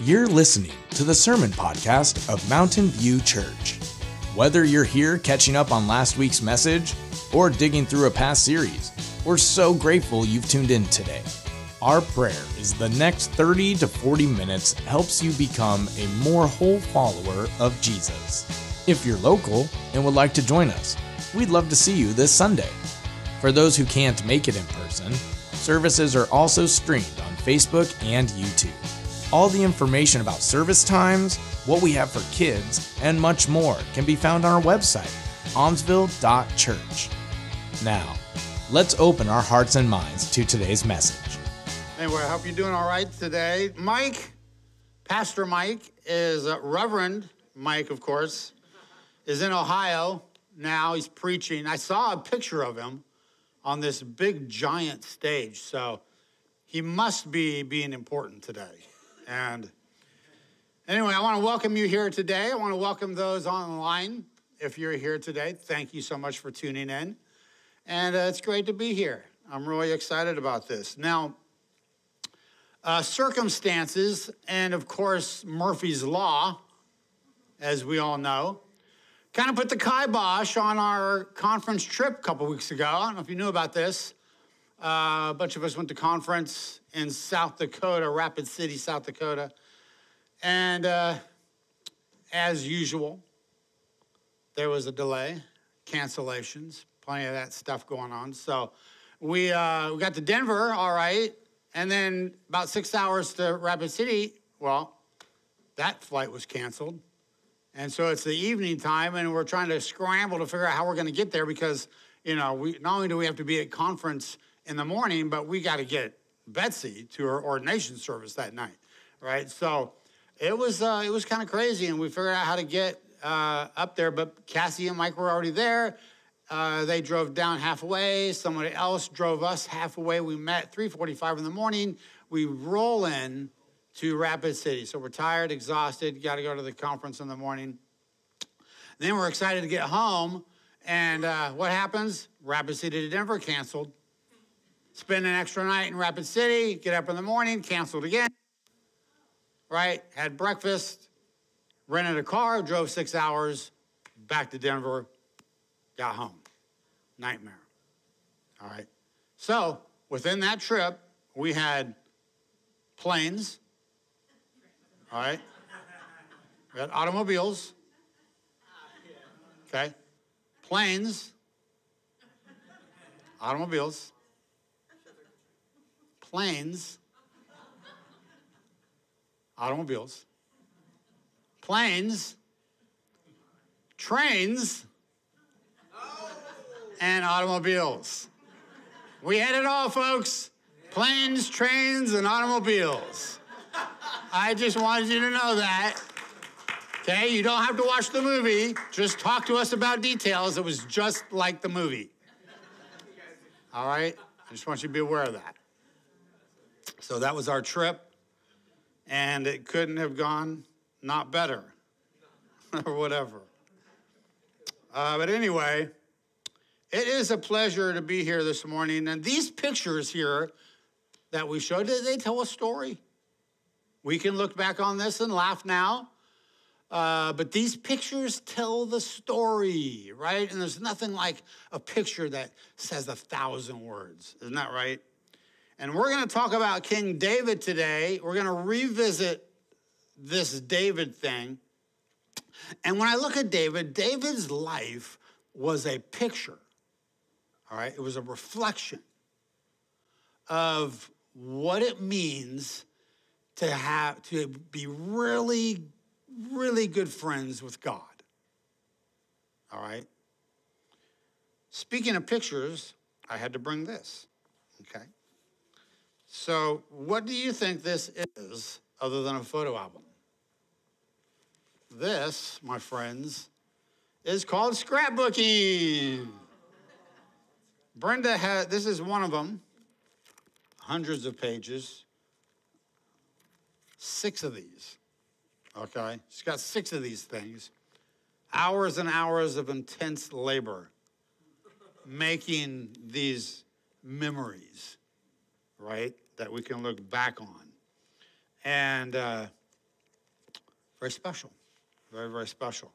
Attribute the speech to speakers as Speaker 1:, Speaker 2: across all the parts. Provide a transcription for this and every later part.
Speaker 1: You're listening to the sermon podcast of Mountain View Church. Whether you're here catching up on last week's message or digging through a past series, we're so grateful you've tuned in today. Our prayer is the next 30 to 40 minutes helps you become a more whole follower of Jesus. If you're local and would like to join us, we'd love to see you this Sunday. For those who can't make it in person, services are also streamed on Facebook and YouTube. All the information about service times, what we have for kids, and much more can be found on our website, almsville.church. Now, let's open our hearts and minds to today's message.
Speaker 2: Anyway, I hope you're doing all right today. Mike, Pastor Mike, is uh, Reverend Mike, of course, is in Ohio now. He's preaching. I saw a picture of him on this big giant stage, so he must be being important today. And anyway, I want to welcome you here today. I want to welcome those online. If you're here today, thank you so much for tuning in. And uh, it's great to be here. I'm really excited about this. Now, uh, circumstances, and of course, Murphy's Law, as we all know, kind of put the kibosh on our conference trip a couple weeks ago. I don't know if you knew about this. Uh, a bunch of us went to conference in South Dakota, Rapid City, South Dakota. And uh, as usual, there was a delay, cancellations, plenty of that stuff going on. So we, uh, we got to Denver, all right. And then about six hours to Rapid City, well, that flight was canceled. And so it's the evening time, and we're trying to scramble to figure out how we're going to get there because, you know, we not only do we have to be at conference in the morning, but we got to get Betsy to her ordination service that night, right? So it was uh, it was kind of crazy, and we figured out how to get uh, up there. But Cassie and Mike were already there. Uh, they drove down halfway. Somebody else drove us halfway. We met 3:45 in the morning. We roll in to Rapid City. So we're tired, exhausted. Got to go to the conference in the morning. Then we're excited to get home. And uh, what happens? Rapid City to Denver canceled spend an extra night in Rapid City, get up in the morning, canceled again, right? Had breakfast, rented a car, drove six hours back to Denver, got home. Nightmare. All right. So within that trip, we had planes, all right? We had automobiles, okay? Planes, automobiles, planes, automobiles, planes, trains, and automobiles. We had it all, folks. Planes, trains, and automobiles. I just wanted you to know that. Okay, you don't have to watch the movie. Just talk to us about details. It was just like the movie. All right? I just want you to be aware of that. So that was our trip, and it couldn't have gone not better or whatever. Uh, but anyway, it is a pleasure to be here this morning. And these pictures here that we showed, they tell a story. We can look back on this and laugh now. Uh, but these pictures tell the story, right? And there's nothing like a picture that says a thousand words. Isn't that right? And we're going to talk about King David today. We're going to revisit this David thing. And when I look at David, David's life was a picture, all right? It was a reflection of what it means to have to be really really good friends with God. All right? Speaking of pictures, I had to bring this. So, what do you think this is other than a photo album? This, my friends, is called scrapbooking. Brenda had, this is one of them, hundreds of pages, six of these. Okay? She's got six of these things. Hours and hours of intense labor making these memories, right? That we can look back on. And uh, Very special. Very, very special.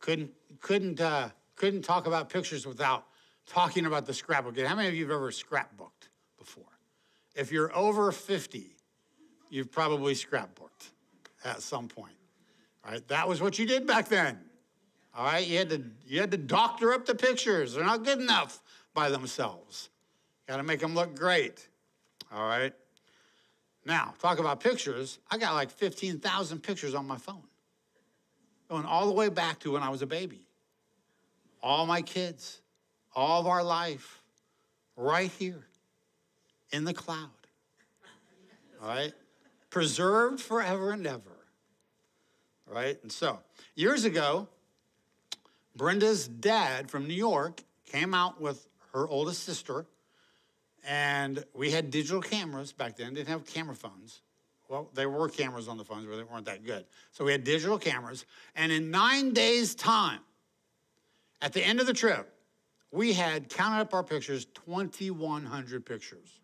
Speaker 2: Couldn't, couldn't, uh, couldn't talk about pictures without talking about the scrapbook. How many of you have ever scrapbooked before? If you're over 50, you've probably scrapbooked at some point. Right? That was what you did back then. All right, you had to you had to doctor up the pictures. They're not good enough by themselves. Got to make them look great. All right. Now, talk about pictures. I got like 15,000 pictures on my phone. Going all the way back to when I was a baby. All my kids, all of our life, right here in the cloud. All right? Preserved forever and ever. All right? And so, years ago, Brenda's dad from New York came out with her oldest sister, and we had digital cameras back then, didn't have camera phones. Well, there were cameras on the phones, but they weren't that good. So we had digital cameras, and in nine days' time, at the end of the trip, we had counted up our pictures 2,100 pictures.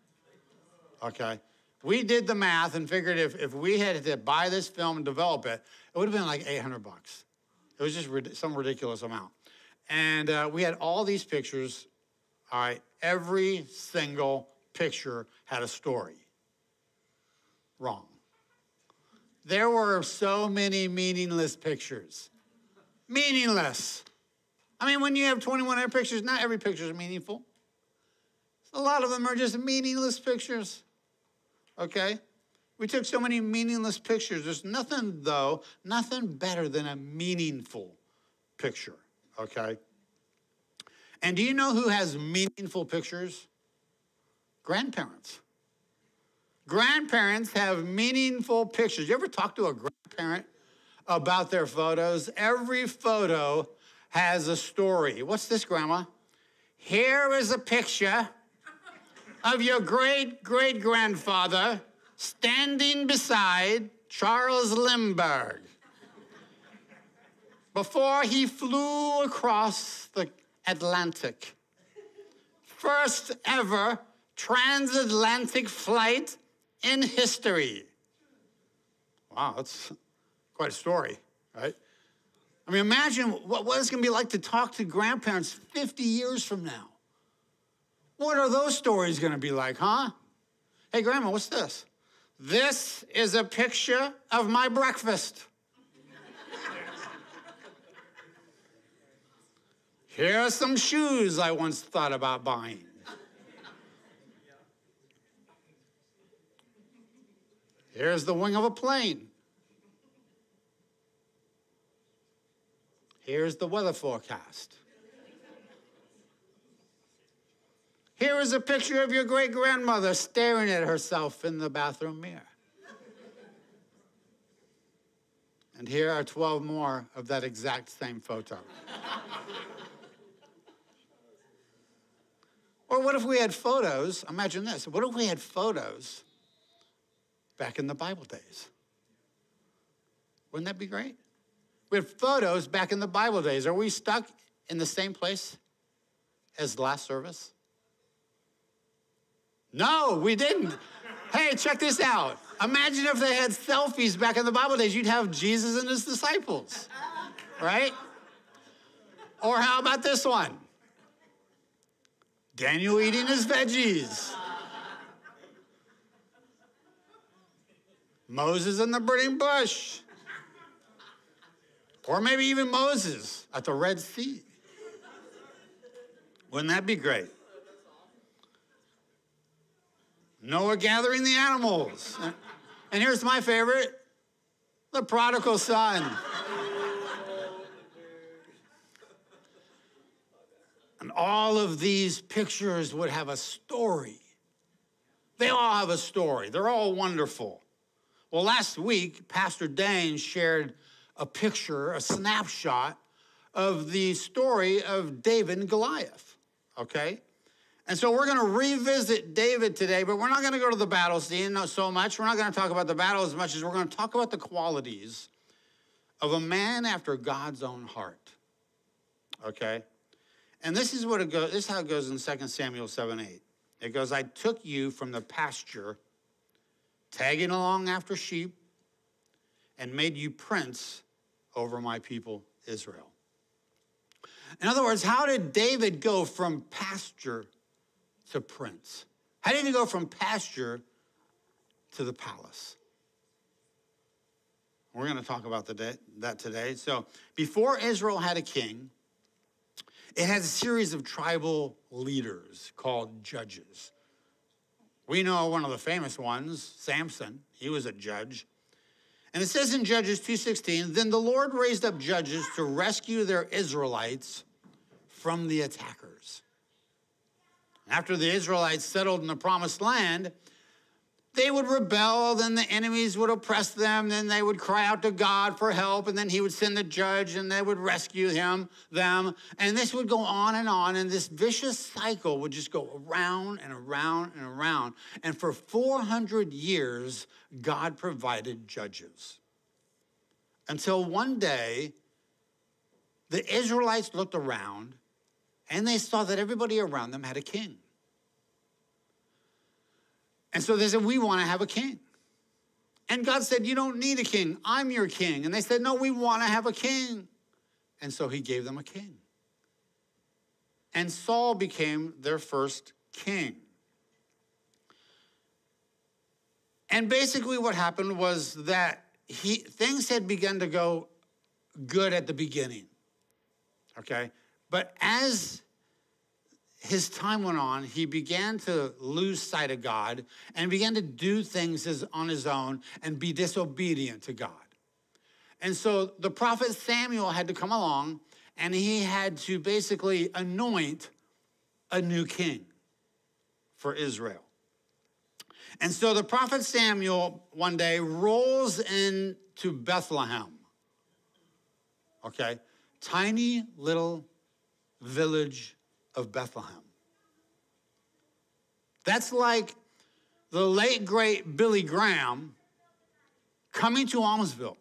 Speaker 2: Okay? We did the math and figured if, if we had to buy this film and develop it, it would have been like 800 bucks. It was just some ridiculous amount. And uh, we had all these pictures. All right, every single picture had a story. Wrong. There were so many meaningless pictures. Meaningless. I mean, when you have 2,100 pictures, not every picture is meaningful. A lot of them are just meaningless pictures. Okay? We took so many meaningless pictures. There's nothing, though, nothing better than a meaningful picture, okay? And do you know who has meaningful pictures? Grandparents. Grandparents have meaningful pictures. You ever talk to a grandparent about their photos? Every photo has a story. What's this, Grandma? Here is a picture of your great great grandfather standing beside Charles Lindbergh before he flew across the Atlantic. First ever transatlantic flight in history. Wow, that's quite a story, right? I mean, imagine what, it's going to be like to talk to grandparents 50 years from now. What are those stories going to be like, huh? Hey, Grandma, what's this? This is a picture of my breakfast. Here are some shoes I once thought about buying. Here's the wing of a plane. Here's the weather forecast. Here is a picture of your great grandmother staring at herself in the bathroom mirror. And here are 12 more of that exact same photo. Or what if we had photos? Imagine this. What if we had photos back in the Bible days? Wouldn't that be great? We had photos back in the Bible days. Are we stuck in the same place as last service? No, we didn't. hey, check this out. Imagine if they had selfies back in the Bible days. You'd have Jesus and his disciples, right? Or how about this one? Daniel eating his veggies. Moses in the burning bush. Or maybe even Moses at the Red Sea. Wouldn't that be great? Noah gathering the animals. And here's my favorite the prodigal son. All of these pictures would have a story. They all have a story, they're all wonderful. Well, last week, Pastor Dane shared a picture, a snapshot of the story of David and Goliath, okay? And so we're going to revisit David today, but we're not going to go to the battle scene so much. We're not going to talk about the battle as much as we're going to talk about the qualities of a man after God's own heart. Okay? And this is what it goes, this is how it goes in 2 Samuel 7 8. It goes, I took you from the pasture, tagging along after sheep, and made you prince over my people Israel. In other words, how did David go from pasture to prince? How did he go from pasture to the palace? We're going to talk about that today. So, before Israel had a king, it had a series of tribal leaders called judges. We know one of the famous ones, Samson. He was a judge. And it says in Judges 2:16, then the Lord raised up judges to rescue their Israelites from the attackers. After the Israelites settled in the promised land, they would rebel, then the enemies would oppress them, then they would cry out to God for help, and then he would send the judge and they would rescue him, them. And this would go on and on, and this vicious cycle would just go around and around and around. And for 400 years, God provided judges. Until one day, the Israelites looked around and they saw that everybody around them had a king. And so they said, We want to have a king. And God said, You don't need a king. I'm your king. And they said, No, we want to have a king. And so he gave them a king. And Saul became their first king. And basically, what happened was that he, things had begun to go good at the beginning. Okay? But as his time went on, he began to lose sight of God and began to do things as, on his own and be disobedient to God. And so the prophet Samuel had to come along and he had to basically anoint a new king for Israel. And so the prophet Samuel one day rolls into Bethlehem. Okay? Tiny little village of Bethlehem. That's like the late great Billy Graham coming to Almsville.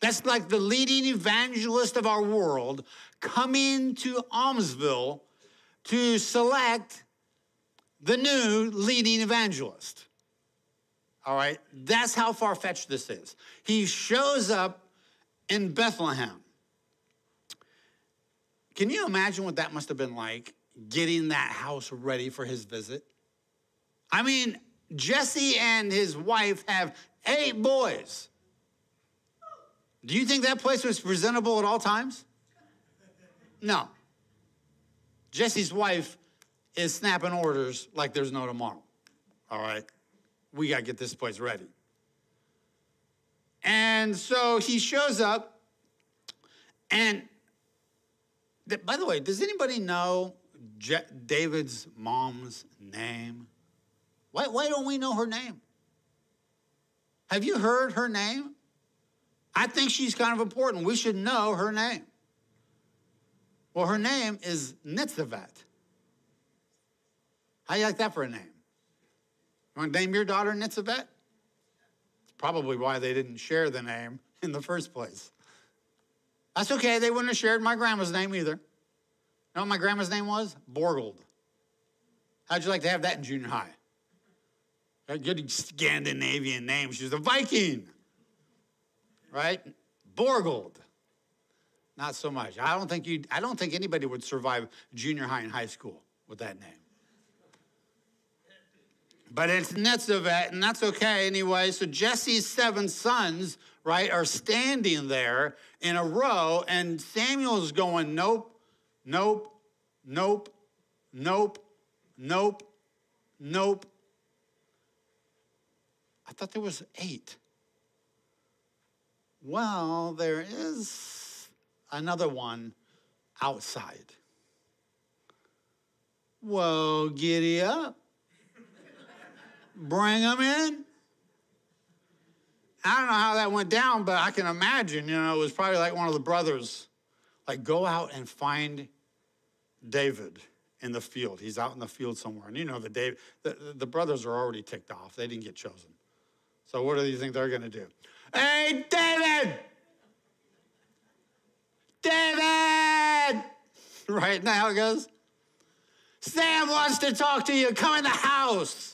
Speaker 2: That's like the leading evangelist of our world coming to Almsville to select the new leading evangelist. All right, that's how far fetched this is. He shows up in Bethlehem. Can you imagine what that must have been like getting that house ready for his visit? I mean, Jesse and his wife have eight boys. Do you think that place was presentable at all times? No. Jesse's wife is snapping orders like there's no tomorrow. All right? We got to get this place ready. And so he shows up, and by the way, does anybody know Je- David's mom's name? Why, why don't we know her name? Have you heard her name? I think she's kind of important. We should know her name. Well, her name is Nitzavet. How do you like that for a name? You want to name your daughter Nitzavet? It's probably why they didn't share the name in the first place. That's okay. They wouldn't have shared my grandma's name either. You know what my grandma's name was? Borgold. How'd you like to have that in junior high? A good Scandinavian name. She was a Viking, right? Borgold. Not so much. I don't think you. I don't think anybody would survive junior high and high school with that name. But it's Netzavet, and that's okay anyway. So Jesse's seven sons right, are standing there in a row, and Samuel's going, nope, nope, nope, nope, nope, nope. I thought there was eight. Well, there is another one outside. Whoa, giddy up. Bring them in. I don't know how that went down, but I can imagine, you know, it was probably like one of the brothers, like, go out and find David in the field. He's out in the field somewhere. And you know, the, Dave, the, the brothers are already ticked off. They didn't get chosen. So what do you think they're going to do? Hey, David! David! Right now it goes. Sam wants to talk to you. Come in the house.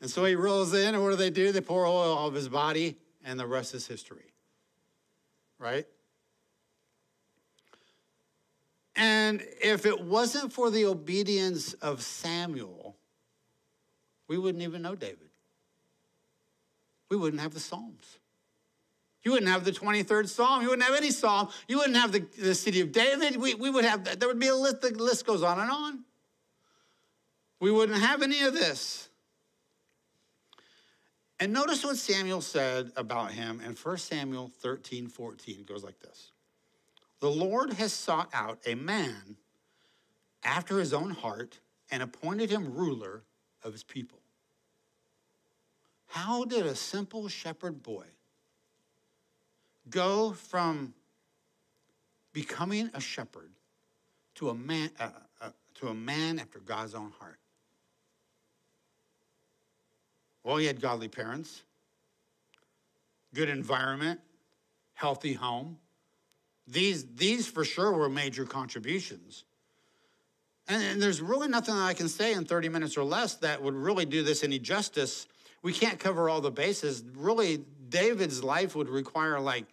Speaker 2: And so he rolls in, and what do they do? They pour oil off his body, and the rest is history. Right? And if it wasn't for the obedience of Samuel, we wouldn't even know David. We wouldn't have the Psalms. You wouldn't have the 23rd Psalm. You wouldn't have any Psalm. You wouldn't have the, the city of David. We, we would have, that. there would be a list, the list goes on and on. We wouldn't have any of this. And notice what Samuel said about him in 1 Samuel 13, 14. It goes like this The Lord has sought out a man after his own heart and appointed him ruler of his people. How did a simple shepherd boy go from becoming a shepherd to a man, uh, uh, to a man after God's own heart? Well, he had godly parents, good environment, healthy home. These, these for sure were major contributions. And, and, there's really nothing that I can say in 30 minutes or less that would really do this any justice. We can't cover all the bases. Really, David's life would require like,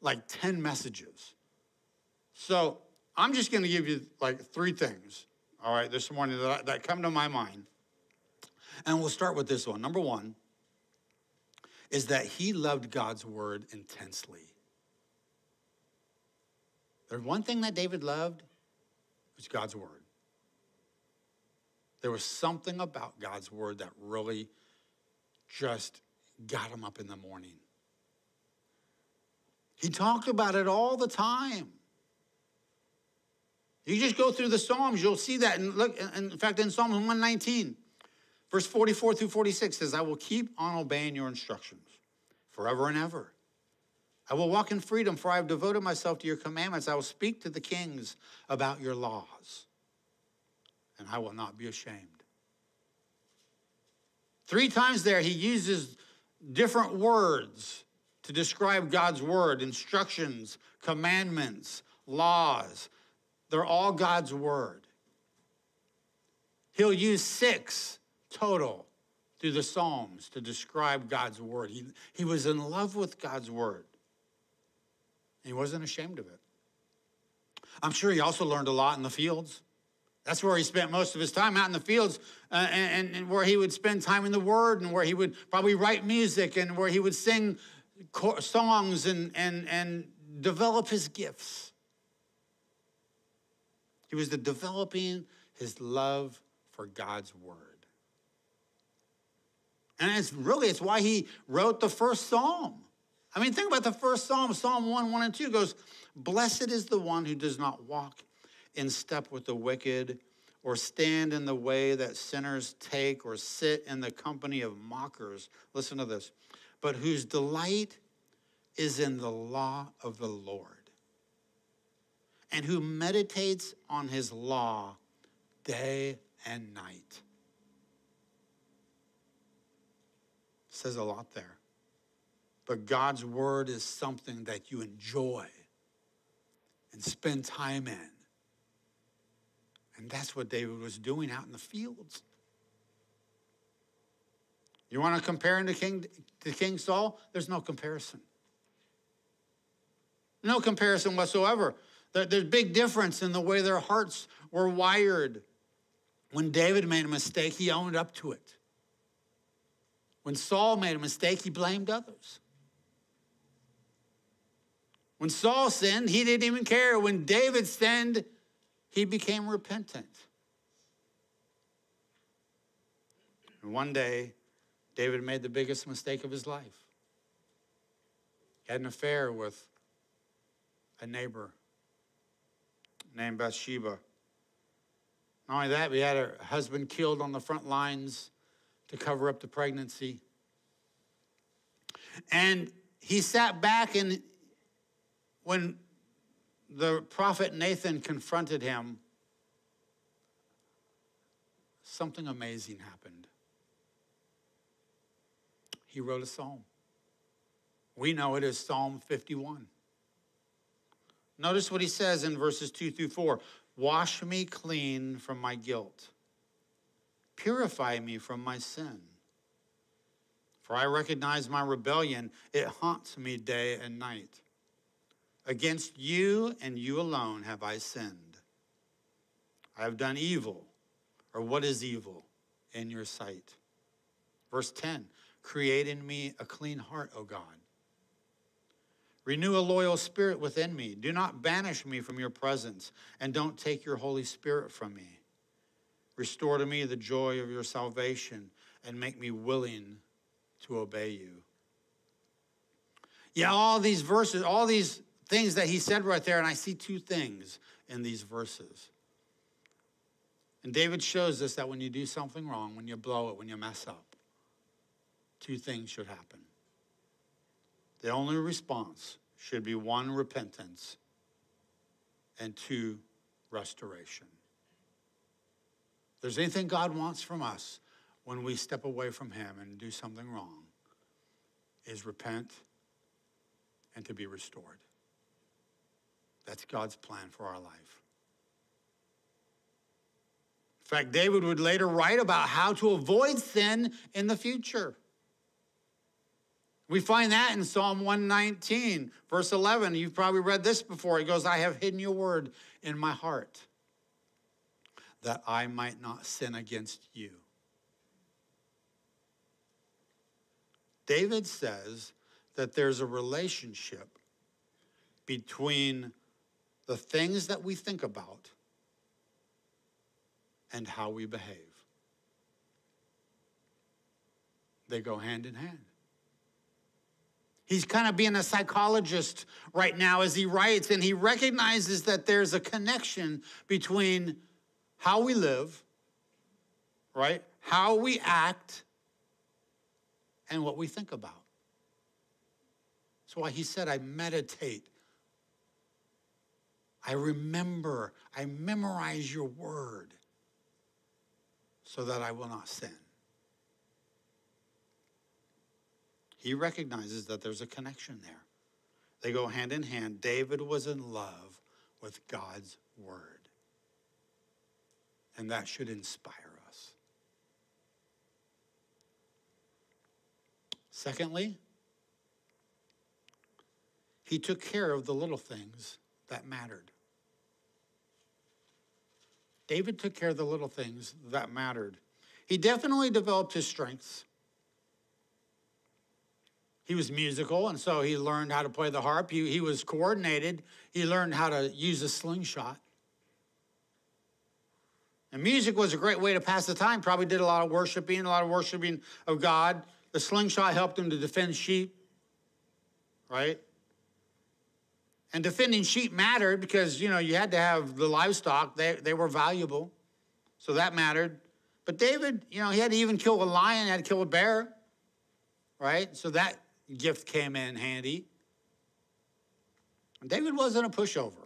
Speaker 2: like 10 messages. So I'm just going to give you like three things, all right, this morning that, that come to my mind. And we'll start with this one. Number one is that he loved God's word intensely. There's one thing that David loved was God's word. There was something about God's word that really just got him up in the morning. He talked about it all the time. You just go through the Psalms, you'll see that. And look, in fact, in Psalm 119, Verse 44 through 46 says, I will keep on obeying your instructions forever and ever. I will walk in freedom, for I have devoted myself to your commandments. I will speak to the kings about your laws, and I will not be ashamed. Three times there, he uses different words to describe God's word instructions, commandments, laws. They're all God's word. He'll use six total through the Psalms to describe God's word. He, he was in love with God's word. He wasn't ashamed of it. I'm sure he also learned a lot in the fields. That's where he spent most of his time out in the fields, uh, and, and, where he would spend time in the Word, and where he would probably write music, and where he would sing songs and, and, and develop his gifts. He was developing his love for God's Word. And it's really, it's why he wrote the first psalm. I mean, think about the first psalm, Psalm 1, 1 and 2 goes, Blessed is the one who does not walk in step with the wicked, or stand in the way that sinners take, or sit in the company of mockers. Listen to this. But whose delight is in the law of the Lord, and who meditates on his law day and night. Says a lot there. But God's word is something that you enjoy and spend time in. And that's what David was doing out in the fields. You want to compare him to King, to King Saul? There's no comparison. No comparison whatsoever. There's big difference in the way their hearts were wired. When David made a mistake, he owned up to it. When Saul made a mistake, he blamed others. When Saul sinned, he didn't even care. When David sinned, he became repentant. And one day, David made the biggest mistake of his life. He had an affair with a neighbor named Bathsheba. Not only that, we had her husband killed on the front lines to cover up the pregnancy. And he sat back, and when the prophet Nathan confronted him, something amazing happened. He wrote a psalm. We know it as Psalm 51. Notice what he says in verses 2 through 4 Wash me clean from my guilt Purify me from my sin. For I recognize my rebellion, it haunts me day and night. Against you and you alone have I sinned. I have done evil, or what is evil in your sight? Verse 10 Create in me a clean heart, O God. Renew a loyal spirit within me. Do not banish me from your presence, and don't take your Holy Spirit from me. Restore to me the joy of your salvation, and make me willing to obey you. Yeah, all these verses, all these things that he said right there, and I see two things in these verses. And David shows us that when you do something wrong, when you blow it, when you mess up, two things should happen. The only response should be one, repentance, and two, restoration. There's anything God wants from us when we step away from Him and do something wrong, is repent and to be restored. That's God's plan for our life. In fact, David would later write about how to avoid sin in the future. We find that in Psalm 119, verse 11. You've probably read this before. He goes, I have hidden your word in my heart that I might not sin against you. David says that there's a relationship between the things that we think about and how we behave. They go hand in hand. He's kind of being a psychologist right now as he writes, and he recognizes that there's a connection between how we live, right? How we act, and what we think about. That's why he said, I meditate I remember, I memorize your word so that I will not sin. He recognizes that there's a connection there. They go hand in hand. David was in love with God's word. And that should inspire us. Secondly, he took care of the little things that mattered. David took care of the little things that mattered. He definitely developed his strengths. He was musical, and so he learned how to play the harp. He, he was coordinated. He learned how to use a slingshot. And music was a great way to pass the time. Probably did a lot of worshiping, a lot of worshiping of God. The slingshot helped him to defend sheep, right? And defending sheep mattered because, you know, you had to have the livestock. They, they were valuable. So that mattered. But David, you know, he had to even kill a lion, had to kill a bear, right? So that gift came in handy. David wasn't a pushover.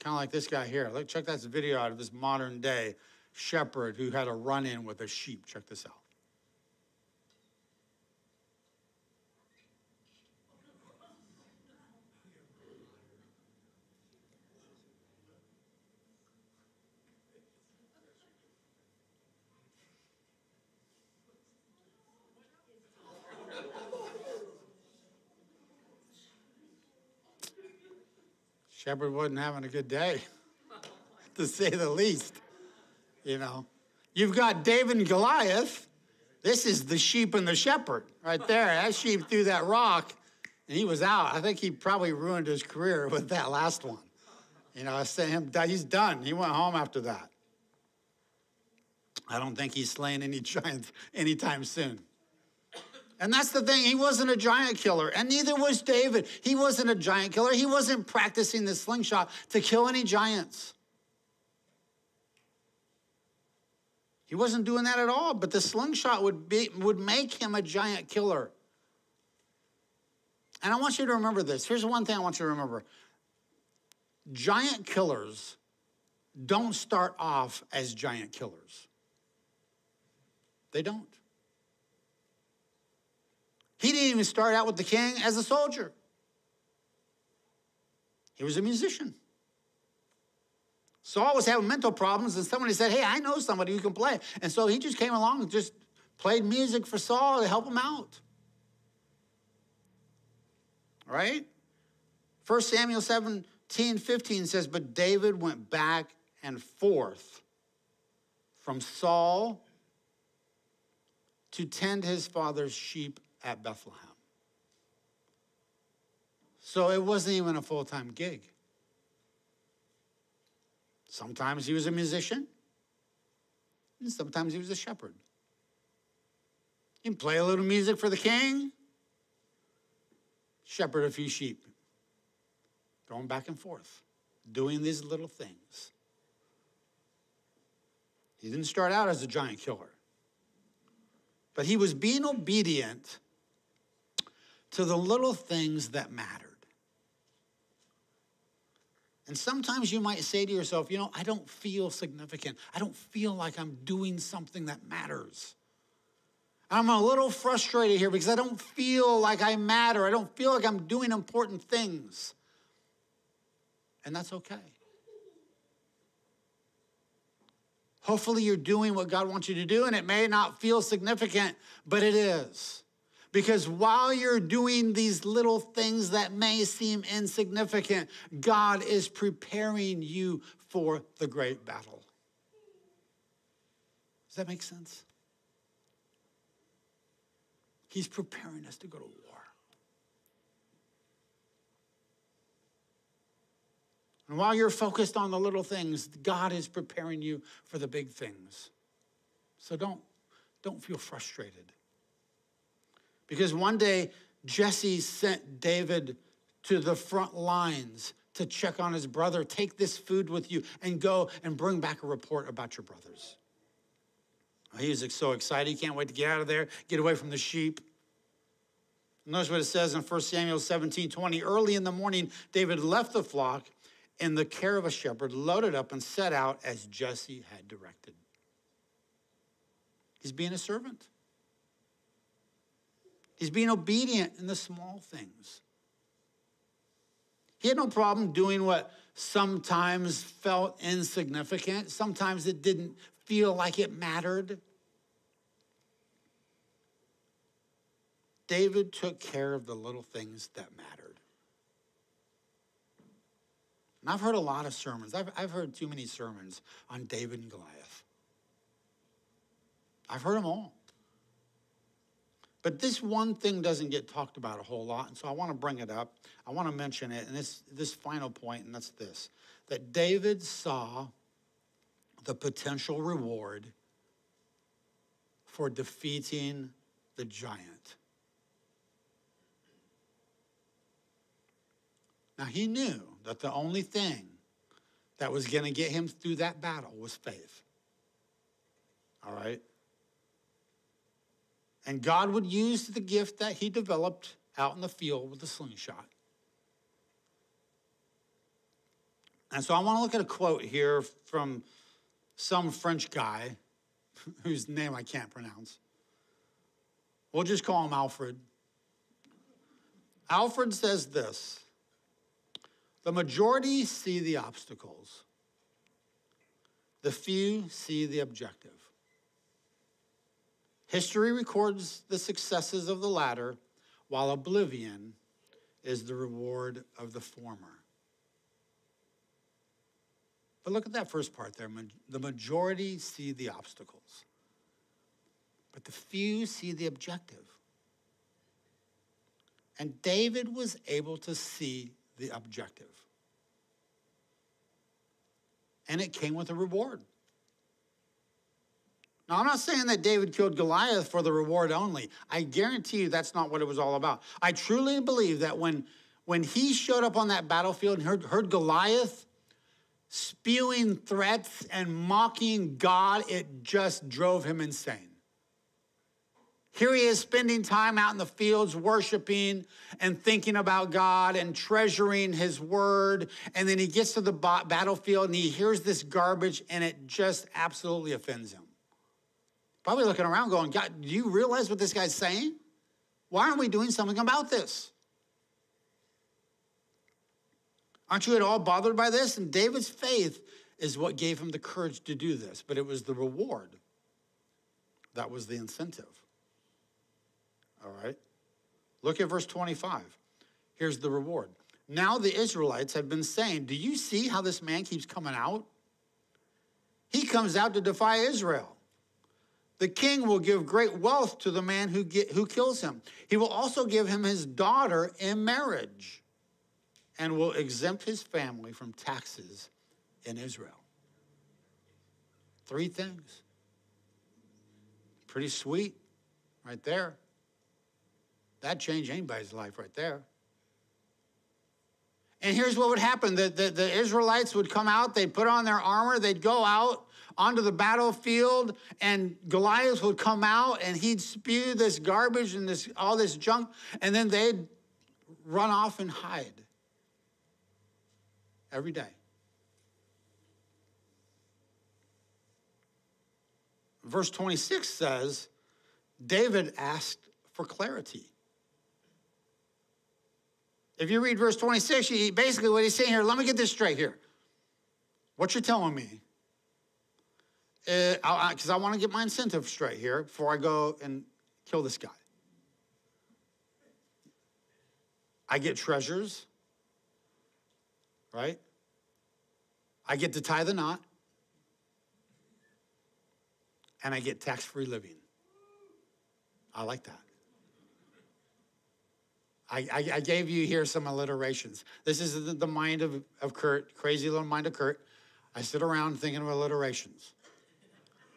Speaker 2: Kind of like this guy here. Look, check that video out of this modern day shepherd who had a run in with a sheep. Check this out. Shepherd wasn't having a good day, to say the least. You know, you've got David and Goliath. This is the sheep and the shepherd right there. That sheep threw that rock and he was out. I think he probably ruined his career with that last one. You know, I said him, he's done. He went home after that. I don't think he's slaying any giants anytime soon. And that's the thing, he wasn't a giant killer, and neither was David. He wasn't a giant killer. He wasn't practicing the slingshot to kill any giants. He wasn't doing that at all, but the slingshot would, be, would make him a giant killer. And I want you to remember this. Here's one thing I want you to remember giant killers don't start off as giant killers, they don't. He didn't even start out with the king as a soldier, he was a musician. Saul was having mental problems, and somebody said, Hey, I know somebody who can play. And so he just came along and just played music for Saul to help him out. Right? 1 Samuel 17, 15 says, But David went back and forth from Saul to tend his father's sheep at Bethlehem. So it wasn't even a full time gig. Sometimes he was a musician, and sometimes he was a shepherd. He can play a little music for the king, shepherd a few sheep, going back and forth, doing these little things. He didn't start out as a giant killer, but he was being obedient to the little things that mattered. And sometimes you might say to yourself, you know, I don't feel significant. I don't feel like I'm doing something that matters. I'm a little frustrated here because I don't feel like I matter. I don't feel like I'm doing important things. And that's okay. Hopefully, you're doing what God wants you to do, and it may not feel significant, but it is. Because while you're doing these little things that may seem insignificant, God is preparing you for the great battle. Does that make sense? He's preparing us to go to war. And while you're focused on the little things, God is preparing you for the big things. So don't, don't feel frustrated. Because one day, Jesse sent David to the front lines to check on his brother. Take this food with you and go and bring back a report about your brothers. Oh, he was so excited. He can't wait to get out of there, get away from the sheep. Notice what it says in 1 Samuel 17 20. Early in the morning, David left the flock in the care of a shepherd, loaded up, and set out as Jesse had directed. He's being a servant. He's being obedient in the small things. He had no problem doing what sometimes felt insignificant. Sometimes it didn't feel like it mattered. David took care of the little things that mattered. And I've heard a lot of sermons. I've, I've heard too many sermons on David and Goliath. I've heard them all. But this one thing doesn't get talked about a whole lot, and so I want to bring it up. I want to mention it, and this this final point, and that's this: that David saw the potential reward for defeating the giant. Now he knew that the only thing that was going to get him through that battle was faith. All right? And God would use the gift that he developed out in the field with the slingshot. And so I want to look at a quote here from some French guy whose name I can't pronounce. We'll just call him Alfred. Alfred says this The majority see the obstacles, the few see the objective. History records the successes of the latter, while oblivion is the reward of the former. But look at that first part there. The majority see the obstacles, but the few see the objective. And David was able to see the objective. And it came with a reward. Now, I'm not saying that David killed Goliath for the reward only. I guarantee you that's not what it was all about. I truly believe that when, when he showed up on that battlefield and heard, heard Goliath spewing threats and mocking God, it just drove him insane. Here he is spending time out in the fields, worshiping and thinking about God and treasuring his word. And then he gets to the battlefield and he hears this garbage and it just absolutely offends him. Probably looking around going, God, do you realize what this guy's saying? Why aren't we doing something about this? Aren't you at all bothered by this? And David's faith is what gave him the courage to do this, but it was the reward That was the incentive. All right? Look at verse 25. Here's the reward. Now the Israelites had been saying, Do you see how this man keeps coming out? He comes out to defy Israel. The king will give great wealth to the man who, get, who kills him. He will also give him his daughter in marriage and will exempt his family from taxes in Israel. Three things. Pretty sweet right there. That changed anybody's life right there. And here's what would happen the, the, the, Israelites would come out, they'd put on their armor, they'd go out onto the battlefield, and Goliath would come out and he'd spew this garbage and this all this junk, and then they'd run off and hide every day. Verse 26 says, David asked for clarity. If you read verse 26, he, basically what he's saying here, let me get this straight here. What you're telling me, because uh, I, I want to get my incentive straight here before I go and kill this guy. I get treasures, right? I get to tie the knot, and I get tax free living. I like that. I, I, I, gave you here some alliterations. This is the, the mind of, of Kurt, crazy little mind of Kurt. I sit around thinking of alliterations.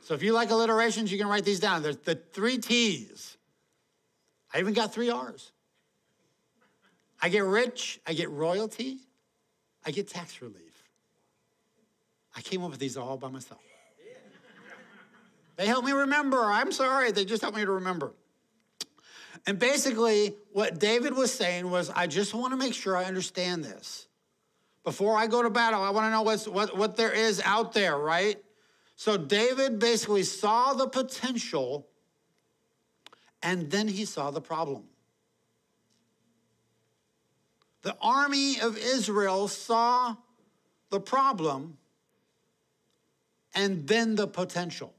Speaker 2: So if you like alliterations, you can write these down. There's the three T's. I even got three R's. I get rich, I get royalty, I get tax relief. I came up with these all by myself. They help me remember. I'm sorry, they just help me to remember. And basically, what David was saying was, I just want to make sure I understand this. Before I go to battle, I want to know what's, what, what there is out there, right? So David basically saw the potential and then he saw the problem. The army of Israel saw the problem and then the potential.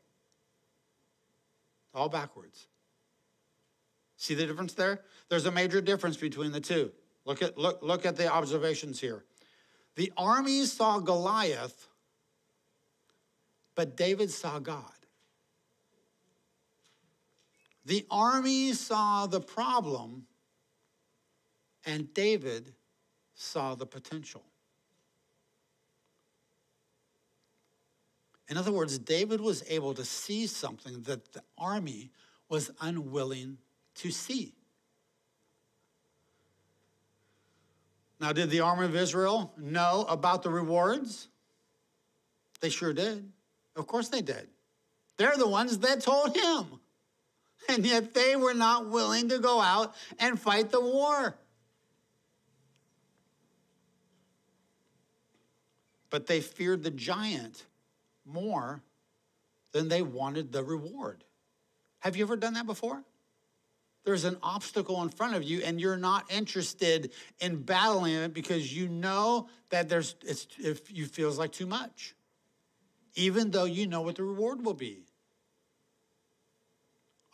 Speaker 2: All backwards. See the difference there? There's a major difference between the two. Look at, look, look at the observations here. The armies saw Goliath, but David saw God. The army saw the problem, and David saw the potential. In other words, David was able to see something that the army was unwilling to see. Now, did the army of Israel know about the rewards? They sure did. Of course they did. They're the ones that told him. And yet they were not willing to go out and fight the war. But they feared the giant more than they wanted the reward. Have you ever done that before? there's an obstacle in front of you and you're not interested in battling it because you know that there's it's you feels like too much even though you know what the reward will be.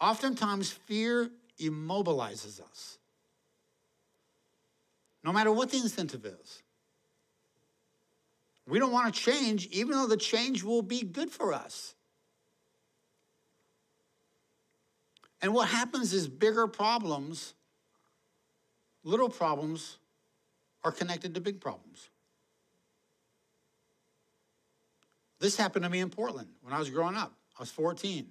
Speaker 2: Oftentimes fear immobilizes us. No matter what the incentive is we don't want to change even though the change will be good for us. And what happens is bigger problems, little problems, are connected to big problems. This happened to me in Portland when I was growing up. I was 14.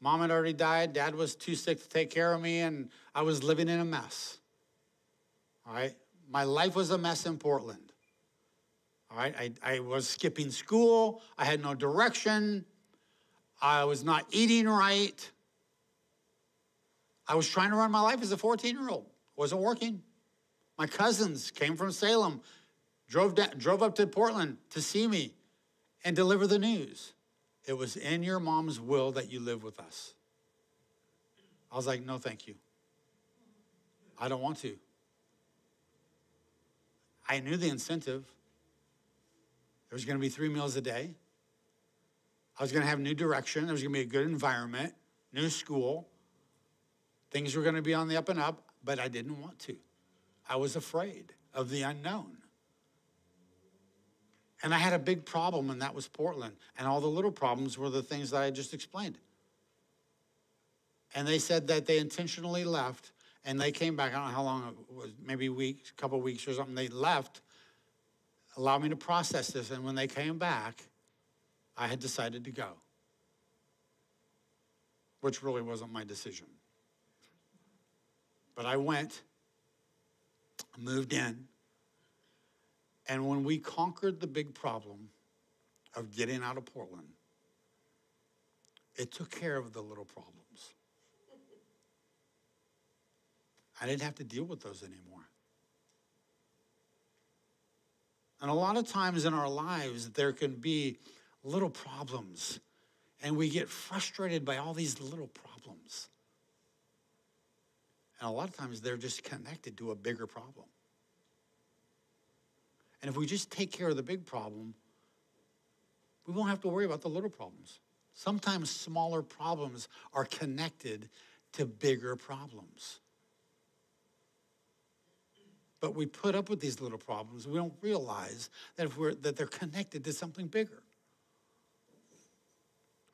Speaker 2: Mom had already died, dad was too sick to take care of me, and I was living in a mess. All right? My life was a mess in Portland. All right? I, I was skipping school, I had no direction, I was not eating right. I was trying to run my life as a 14 year old, wasn't working. My cousins came from Salem, drove, down, drove up to Portland to see me and deliver the news. It was in your mom's will that you live with us. I was like, no, thank you. I don't want to. I knew the incentive. There was going to be three meals a day. I was going to have new direction. There was going to be a good environment, new school. Things were going to be on the up and up, but I didn't want to. I was afraid of the unknown. And I had a big problem, and that was Portland. And all the little problems were the things that I just explained. And they said that they intentionally left, and they came back. I don't know how long it was, maybe weeks, a couple weeks or something. They left, allowed me to process this. And when they came back, I had decided to go, which really wasn't my decision. But I went, moved in, and when we conquered the big problem of getting out of Portland, it took care of the little problems. I didn't have to deal with those anymore. And a lot of times in our lives, there can be little problems, and we get frustrated by all these little problems. And a lot of times they're just connected to a bigger problem. And if we just take care of the big problem, we won't have to worry about the little problems. Sometimes smaller problems are connected to bigger problems. But we put up with these little problems. We don't realize that, if we're, that they're connected to something bigger.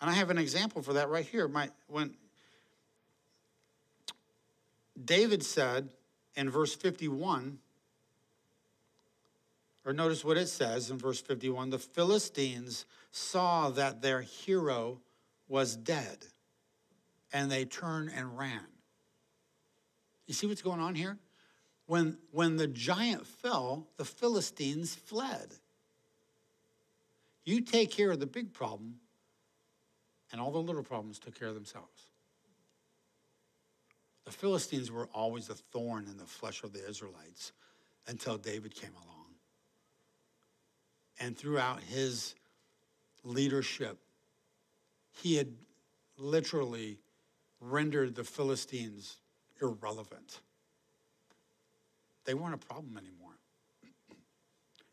Speaker 2: And I have an example for that right here. My, when David said in verse 51, or notice what it says in verse 51 the Philistines saw that their hero was dead, and they turned and ran. You see what's going on here? When, when the giant fell, the Philistines fled. You take care of the big problem, and all the little problems took care of themselves. The Philistines were always a thorn in the flesh of the Israelites until David came along. And throughout his leadership, he had literally rendered the Philistines irrelevant. They weren't a problem anymore.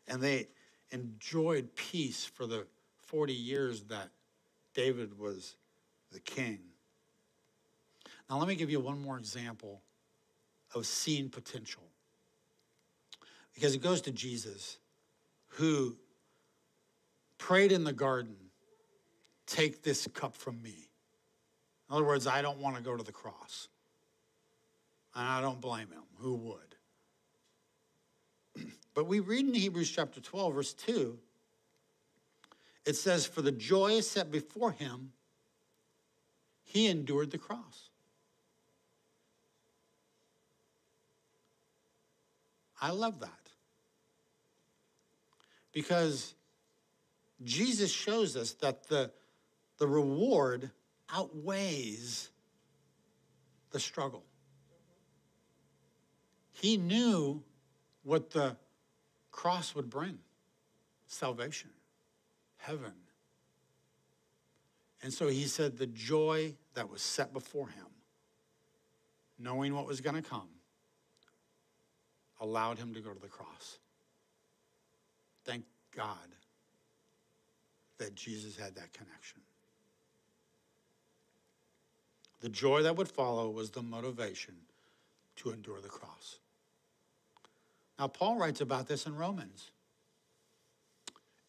Speaker 2: And they enjoyed peace for the 40 years that David was the king. Now, let me give you one more example of seeing potential. Because it goes to Jesus, who prayed in the garden, Take this cup from me. In other words, I don't want to go to the cross. And I don't blame him. Who would? but we read in Hebrews chapter 12, verse 2, it says, For the joy set before him, he endured the cross. I love that. Because Jesus shows us that the, the reward outweighs the struggle. He knew what the cross would bring salvation, heaven. And so he said, the joy that was set before him, knowing what was going to come, allowed him to go to the cross. Thank God that Jesus had that connection. The joy that would follow was the motivation to endure the cross. Now, Paul writes about this in Romans.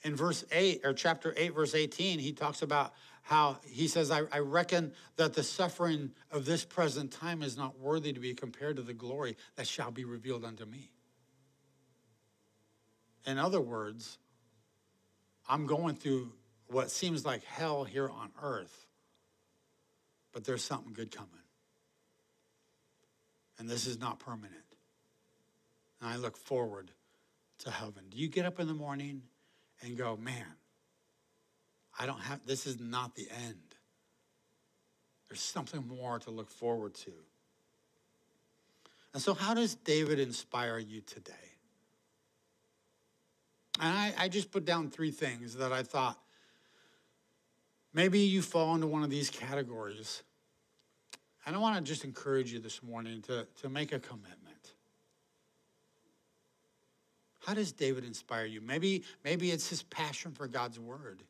Speaker 2: In verse 8, or chapter 8, verse 18, he talks about how he says, I, I reckon that the suffering of this present time is not worthy to be compared to the glory that shall be revealed unto me. In other words, I'm going through what seems like hell here on earth, but there's something good coming. And this is not permanent. And I look forward to heaven. Do you get up in the morning and go, man, I don't have, this is not the end. There's something more to look forward to. And so, how does David inspire you today? And I, I just put down three things that I thought Maybe you fall into one of these categories. And I want to just encourage you this morning to, to make a commitment. How does David inspire you? Maybe, maybe it's his passion for God's word.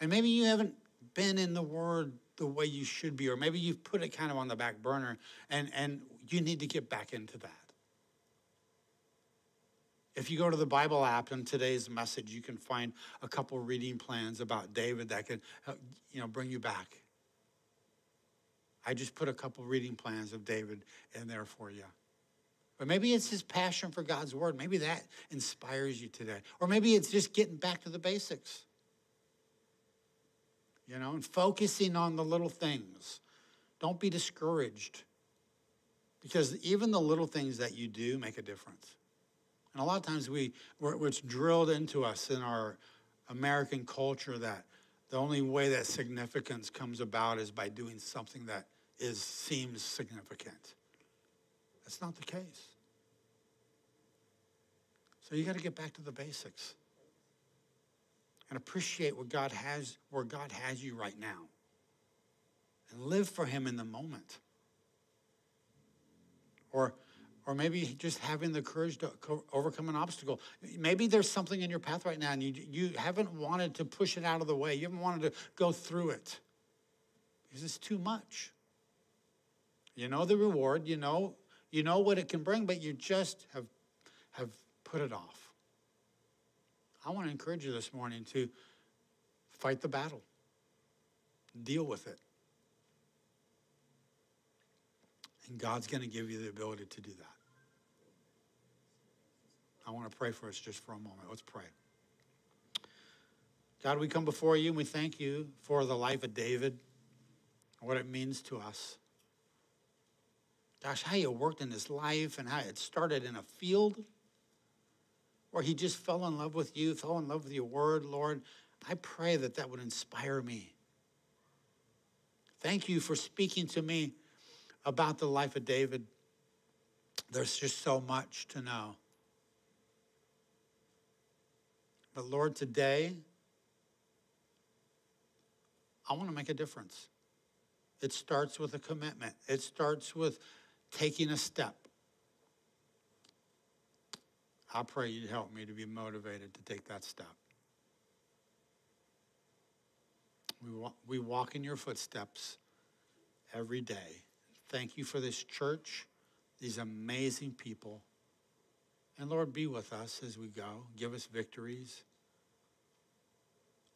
Speaker 2: And maybe you haven't been in the Word the way you should be, or maybe you've put it kind of on the back burner and, and you need to get back into that. If you go to the Bible app in today's message, you can find a couple reading plans about David that could you know, bring you back. I just put a couple reading plans of David in there for you. Or maybe it's his passion for God's word. Maybe that inspires you today. Or maybe it's just getting back to the basics. You know, and focusing on the little things. Don't be discouraged. Because even the little things that you do make a difference. And a lot of times we, it's drilled into us in our American culture that the only way that significance comes about is by doing something that is seems significant. That's not the case. So you got to get back to the basics and appreciate what God has, where God has you right now. And live for Him in the moment. Or, or maybe just having the courage to overcome an obstacle. Maybe there's something in your path right now and you, you haven't wanted to push it out of the way. You haven't wanted to go through it because it's too much. You know the reward, you know you know what it can bring, but you just have, have put it off. I want to encourage you this morning to fight the battle, deal with it. And God's going to give you the ability to do that. I want to pray for us just for a moment. Let's pray. God, we come before you and we thank you for the life of David, and what it means to us. Gosh, how you worked in his life and how it started in a field where he just fell in love with you, fell in love with your word, Lord. I pray that that would inspire me. Thank you for speaking to me about the life of David. There's just so much to know. But Lord, today, I want to make a difference. It starts with a commitment, it starts with taking a step. I pray you'd help me to be motivated to take that step. We, we walk in your footsteps every day. Thank you for this church, these amazing people. And Lord, be with us as we go. Give us victories.